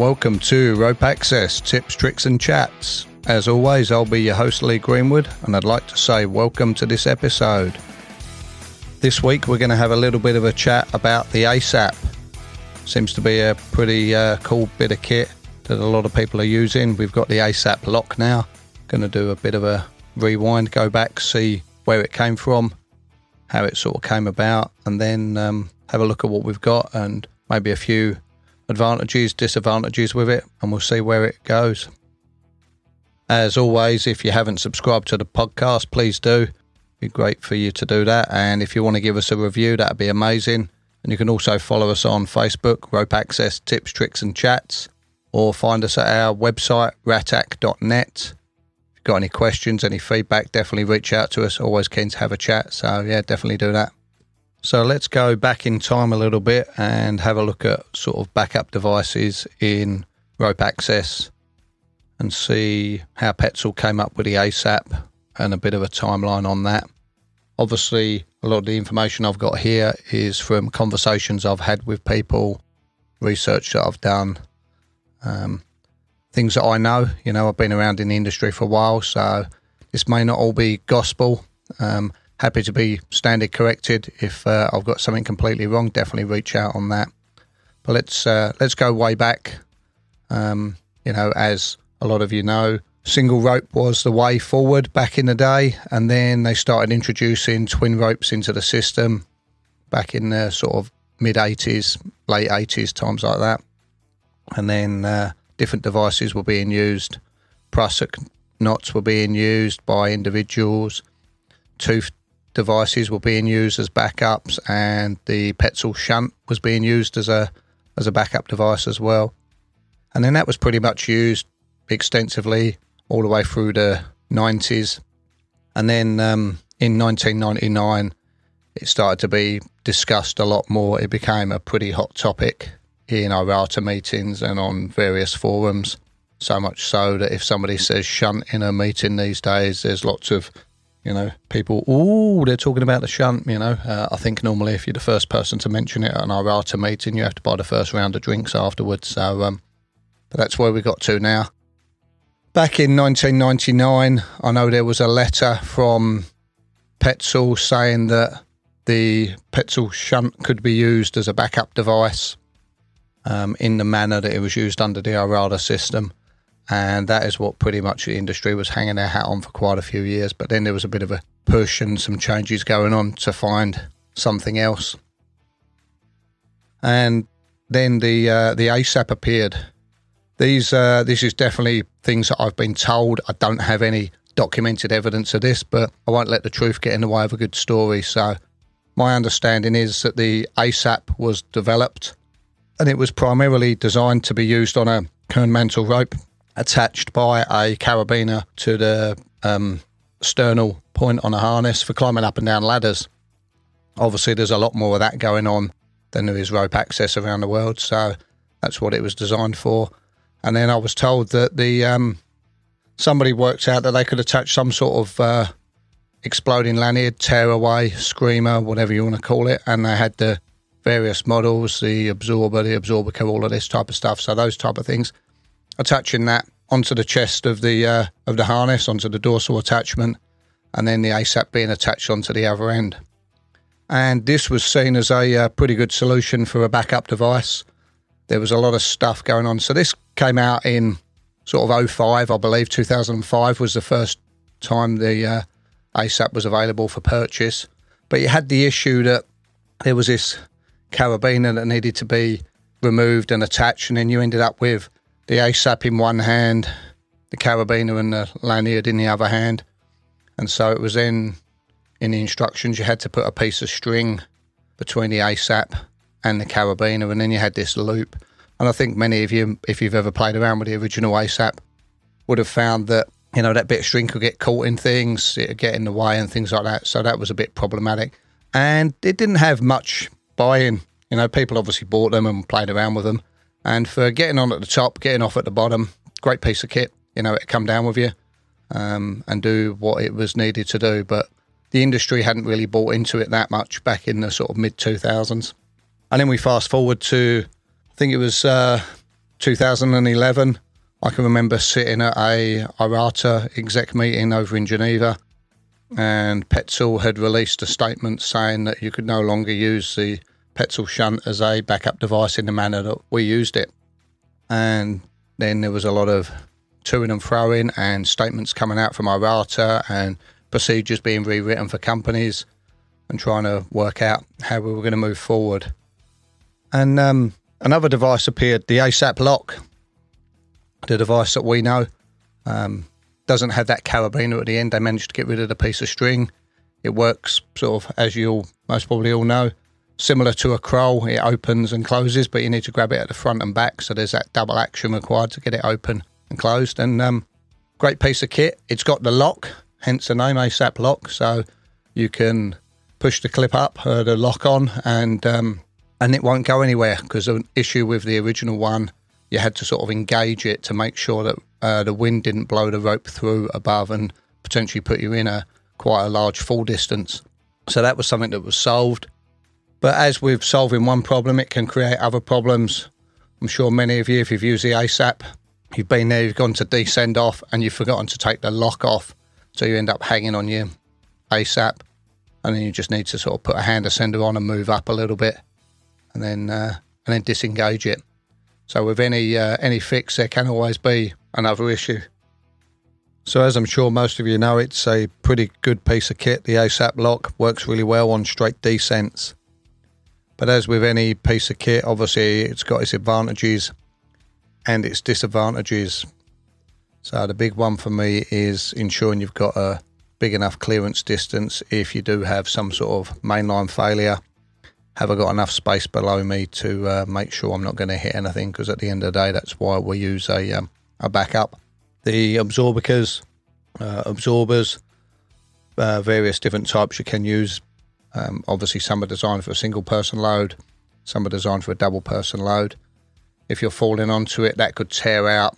Welcome to Rope Access Tips, Tricks, and Chats. As always, I'll be your host, Lee Greenwood, and I'd like to say welcome to this episode. This week, we're going to have a little bit of a chat about the ASAP. Seems to be a pretty uh, cool bit of kit that a lot of people are using. We've got the ASAP lock now. Going to do a bit of a rewind, go back, see where it came from, how it sort of came about, and then um, have a look at what we've got and maybe a few advantages, disadvantages with it, and we'll see where it goes. As always, if you haven't subscribed to the podcast, please do. It'd be great for you to do that. And if you want to give us a review, that'd be amazing. And you can also follow us on Facebook, Rope Access Tips, Tricks, and Chats, or find us at our website, ratac.net. If you've got any questions, any feedback, definitely reach out to us. Always keen to have a chat. So, yeah, definitely do that. So let's go back in time a little bit and have a look at sort of backup devices in rope access and see how Petzl came up with the ASAP and a bit of a timeline on that. Obviously, a lot of the information I've got here is from conversations I've had with people, research that I've done, um, things that I know. You know, I've been around in the industry for a while, so this may not all be gospel. Um, happy to be standard corrected if uh, I've got something completely wrong. Definitely reach out on that. But let's uh, let's go way back. Um, you know, as a lot of you know, single rope was the way forward back in the day, and then they started introducing twin ropes into the system back in the sort of mid '80s, late '80s, times like that. And then uh, different devices were being used. Prusik knots were being used by individuals. Tooth devices were being used as backups, and the Petzl shunt was being used as a as a backup device as well. And then that was pretty much used extensively all the way through the 90s. And then um, in 1999, it started to be discussed a lot more. It became a pretty hot topic in our IRATA meetings and on various forums. So much so that if somebody says shunt in a meeting these days, there's lots of you know, people, oh, they're talking about the shunt. You know, uh, I think normally if you're the first person to mention it at an IRATA meeting, you have to buy the first round of drinks afterwards. So, um, but that's where we got to now. Back in 1999, I know there was a letter from Petzl saying that the Petzl shunt could be used as a backup device um, in the manner that it was used under the IRATA system and that is what pretty much the industry was hanging their hat on for quite a few years. But then there was a bit of a push and some changes going on to find something else, and then the uh, the ASAP appeared. These uh, this is definitely things that I've been told. I don't have any documented evidence of this, but I won't let the truth get in the way of a good story. So my understanding is that the ASAP was developed and it was primarily designed to be used on a kernmantle rope attached by a carabiner to the um, sternal point on a harness for climbing up and down ladders. Obviously, there's a lot more of that going on than there is rope access around the world, so that's what it was designed for. And then I was told that the um, somebody worked out that they could attach some sort of uh, exploding lanyard, tearaway, screamer, whatever you want to call it, and they had the various models, the absorber, the absorber, all of this type of stuff. So those type of things attaching that onto the chest of the uh, of the harness, onto the dorsal attachment, and then the ASAP being attached onto the other end. And this was seen as a uh, pretty good solution for a backup device. There was a lot of stuff going on. So this came out in sort of 05, I believe, 2005 was the first time the uh, ASAP was available for purchase. But you had the issue that there was this carabiner that needed to be removed and attached, and then you ended up with the ASAP in one hand, the carabiner and the lanyard in the other hand. And so it was in in the instructions you had to put a piece of string between the ASAP and the carabiner, and then you had this loop. And I think many of you, if you've ever played around with the original ASAP, would have found that you know that bit of string could get caught in things, it'd get in the way, and things like that. So that was a bit problematic, and it didn't have much buy-in. You know, people obviously bought them and played around with them, and for getting on at the top, getting off at the bottom, great piece of kit. You know, it come down with you um, and do what it was needed to do. But the industry hadn't really bought into it that much back in the sort of mid 2000s. And then we fast forward to, I think it was uh, 2011, I can remember sitting at a IRATA exec meeting over in Geneva, and Petzl had released a statement saying that you could no longer use the Petzl shunt as a backup device in the manner that we used it. And then there was a lot of toing and froing and statements coming out from our IRATA and procedures being rewritten for companies and trying to work out how we were going to move forward. And um, another device appeared, the ASAP lock, the device that we know. Um, doesn't have that carabiner at the end. They managed to get rid of the piece of string. It works sort of, as you all most probably all know, similar to a Croll. It opens and closes, but you need to grab it at the front and back. So there's that double action required to get it open and closed. And um, great piece of kit. It's got the lock, hence the name ASAP lock. So you can push the clip up, uh, the lock on, and um, and it won't go anywhere because an issue with the original one, you had to sort of engage it to make sure that uh, the wind didn't blow the rope through above and potentially put you in a quite a large fall distance. So that was something that was solved. But as with solving one problem, it can create other problems. I'm sure many of you, if you've used the ASAP, you've been there, you've gone to descend off, and you've forgotten to take the lock off. So you end up hanging on your ASAP, and then you just need to sort of put a hand ascender on and move up a little bit and then uh, and then disengage it. So with any uh, any fix, there can always be another issue. So as I'm sure most of you know, it's a pretty good piece of kit. The ASAP lock works really well on straight descents. But as with any piece of kit, obviously it's got its advantages and its disadvantages. So the big one for me is ensuring you've got a big enough clearance distance if you do have some sort of mainline failure have I got enough space below me to uh, make sure I'm not going to hit anything? Because at the end of the day, that's why we use a um, a backup. The absorbers, uh, absorbers, uh, various different types you can use. Um, obviously, some are designed for a single person load, some are designed for a double person load. If you're falling onto it, that could tear out.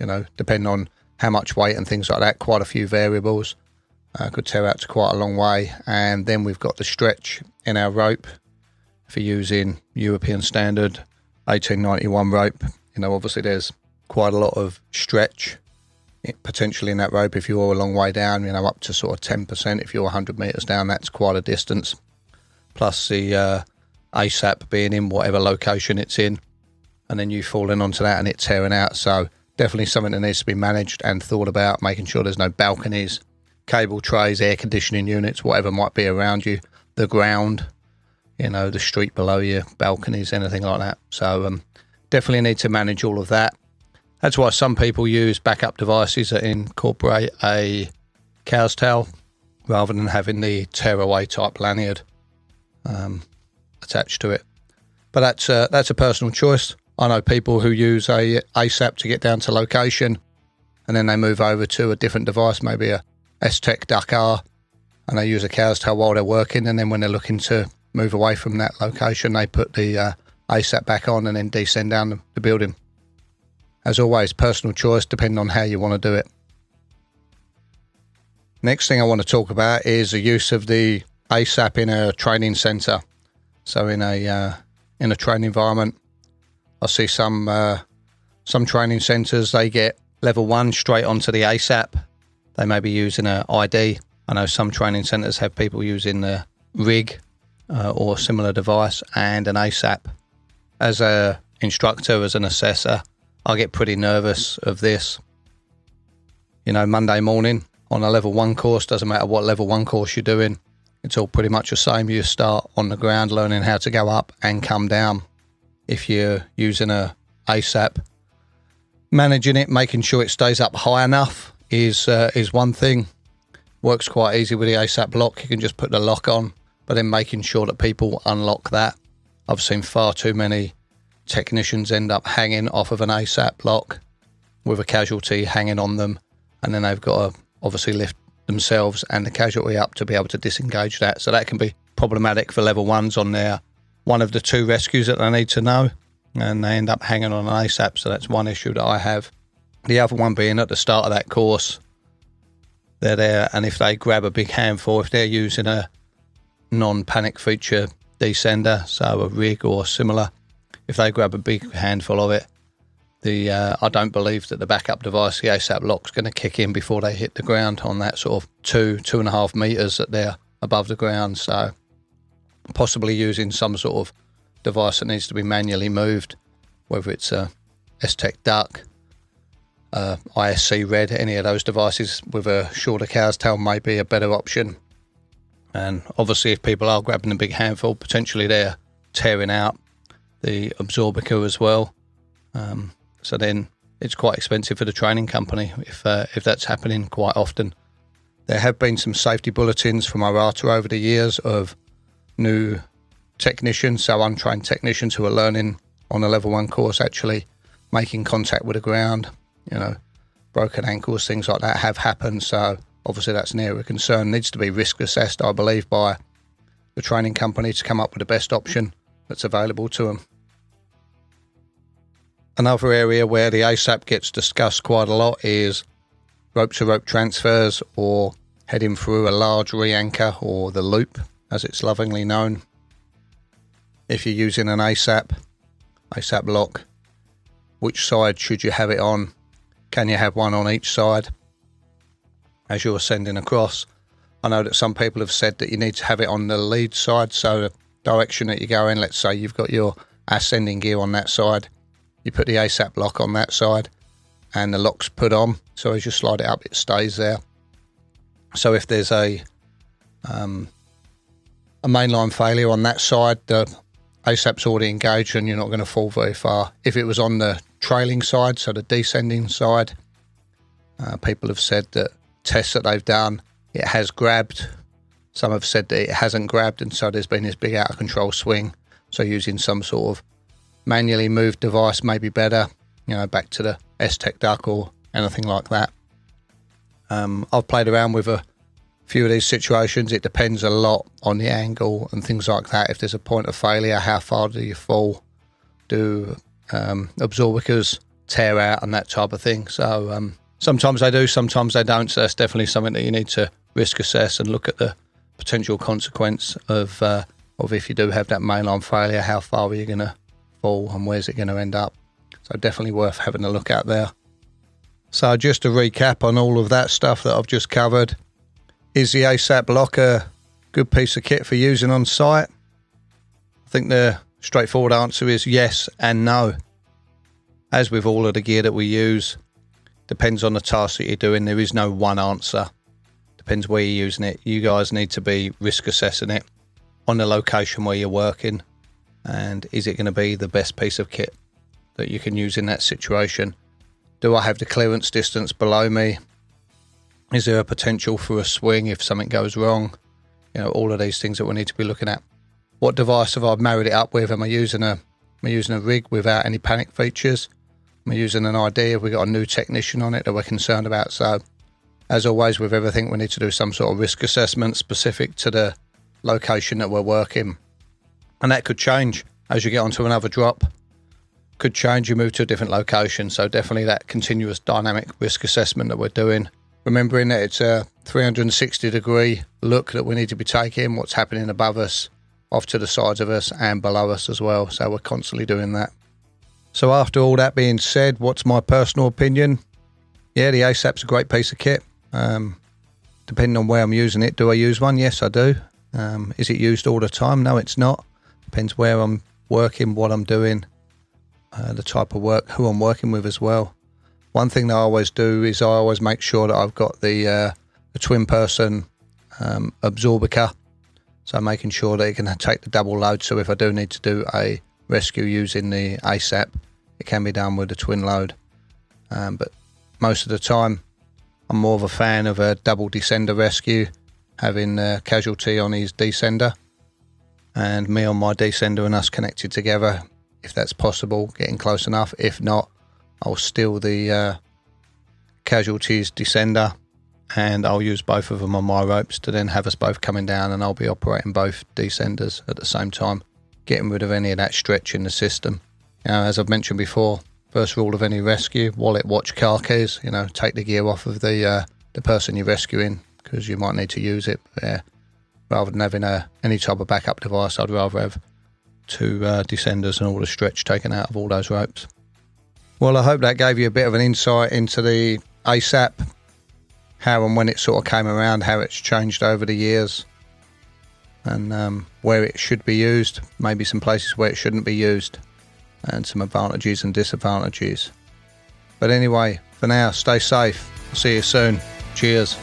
You know, depending on how much weight and things like that. Quite a few variables. Uh, could tear out to quite a long way. And then we've got the stretch in our rope for using European standard 1891 rope. You know, obviously there's quite a lot of stretch potentially in that rope if you're a long way down, you know, up to sort of 10%. If you're 100 metres down, that's quite a distance. Plus the uh, ASAP being in whatever location it's in, and then you falling onto that and it tearing out. So definitely something that needs to be managed and thought about, making sure there's no balconies, cable trays, air conditioning units, whatever might be around you, the ground, you know, the street below you, balconies, anything like that. So um, definitely need to manage all of that. That's why some people use backup devices that incorporate a cow's tail rather than having the tearaway type lanyard um, attached to it. But that's uh, that's a personal choice. I know people who use a ASAP to get down to location, and then they move over to a different device, maybe a S-Tech Dakar, and they use a cow's tail while they're working, and then when they're looking to move away from that location, they put the uh, ASAP back on and then descend down the building. As always, personal choice depending on how you want to do it. Next thing I want to talk about is the use of the ASAP in a training centre. So in a uh, in a training environment, I see some uh, some training centres they get level one straight onto the ASAP. They may be using a ID. I know some training centres have people using the rig uh, or similar device and an ASAP. As a instructor, as an assessor, I get pretty nervous of this. You know, Monday morning on a level one course, doesn't matter what level one course you're doing, it's all pretty much the same. You start on the ground learning how to go up and come down. If you're using a ASAP, managing it, making sure it stays up high enough is uh, is one thing. Works quite easy with the ASAP lock. You can just put the lock on but then making sure that people unlock that. I've seen far too many technicians end up hanging off of an ASAP block with a casualty hanging on them, and then they've got to obviously lift themselves and the casualty up to be able to disengage that. So that can be problematic for level ones on their one of the two rescues that they need to know, and they end up hanging on an ASAP. So that's one issue that I have. The other one being at the start of that course, they're there, and if they grab a big handful, if they're using a non panic feature descender, so a rig or similar, if they grab a big handful of it, the uh, I don't believe that the backup device, the ASAP lock's going to kick in before they hit the ground on that sort of two two and a half meters that they're above the ground. So possibly using some sort of device that needs to be manually moved, whether it's a S-Tech Duck, uh, ISC Red, any of those devices with a shorter cow's tail may be a better option. And obviously, if people are grabbing a big handful, potentially they're tearing out the absorbica as well. Um, so then it's quite expensive for the training company if uh, if that's happening quite often. There have been some safety bulletins from IRATA over the years of new technicians, so untrained technicians who are learning on a level one course actually making contact with the ground. You know, broken ankles, things like that have happened. So obviously that's an area of concern. Needs to be risk assessed, I believe, by the training company to come up with the best option that's available to them. Another area where the ASAP gets discussed quite a lot is rope to rope transfers or heading through a large re anchor or the loop, as it's lovingly known. If you're using an ASAP, ASAP lock, which side should you have it on? Can you have one on each side as you're ascending across? I know that some people have said that you need to have it on the lead side, so direction that you go in, let's say you've got your ascending gear on that side, you put the ASAP lock on that side and the lock's put on. So as you slide it up, it stays there. So if there's a um, a mainline failure on that side, the ASAP's already engaged and you're not going to fall very far. If it was on the trailing side, so the descending side, uh, people have said that tests that they've done, it has grabbed. Some have said that it hasn't grabbed, and so there's been this big out of control swing. So using some sort of manually moved device may be better, you know, back to the S-Tech Duck or anything like that. Um, I've played around with a few of these situations. It depends a lot on the angle and things like that. If there's a point of failure, how far do you fall? Do um, tear out and that type of thing? So um, sometimes they do, sometimes they don't. So that's definitely something that you need to risk assess and look at the potential consequence of uh, of if you do have that mainline failure. How far are you going to fall and where's it going to end up. So definitely worth having a look at there. So just to recap on all of that stuff that I've just covered, is the ASAP lock a good piece of kit for using on site? I think the straightforward answer is yes and no. As with all of the gear that we use, depends on the task that you're doing. There is no one answer. Depends where you're using it. You guys need to be risk assessing it on the location where you're working and is it going to be the best piece of kit that you can use in that situation? Do I have the clearance distance below me? Is there a potential for a swing if something goes wrong? You know, all of these things that we need to be looking at. What device have I married it up with? Am I using a am I using a rig without any panic features? Am I using an ID? Have we got a new technician on it that we're concerned about? So, as always with everything, we need to do some sort of risk assessment specific to the location that we're working and that could change as you get onto another drop. Could change, you move to a different location. So, definitely that continuous dynamic risk assessment that we're doing. Remembering that it's a 360 degree look that we need to be taking, what's happening above us, off to the sides of us, and below us as well. So, we're constantly doing that. So, after all that being said, what's my personal opinion? Yeah, the ASAP's a great piece of kit. Um, depending on where I'm using it, do I use one? Yes, I do. Um, is it used all the time? No, it's not. Depends where I'm working, what I'm doing, uh, the type of work, who I'm working with as well. One thing that I always do is I always make sure that I've got the, uh, the twin person um, absorbica. So making sure that it can take the double load. So if I do need to do a rescue using the ASAP, it can be done with a twin load. Um, but most of the time, I'm more of a fan of a double descender rescue, having a casualty on his descender and me on my descender and us connected together if that's possible, getting close enough. If not, I'll steal the uh, casualties descender and I'll use both of them on my ropes to then have us both coming down and I'll be operating both descenders at the same time, getting rid of any of that stretch in the system. You know, as I've mentioned before, First rule of any rescue: wallet, watch, car keys. You know, take the gear off of the uh, the person you're rescuing because you might need to use it. Yeah. Rather than having a, any type of backup device, I'd rather have two uh, descenders and all the stretch taken out of all those ropes. Well, I hope that gave you a bit of an insight into the ASAP, how and when it sort of came around, how it's changed over the years, and um, where it should be used, maybe some places where it shouldn't be used and some advantages and disadvantages. But anyway, for now, stay safe. I'll see you soon. Cheers.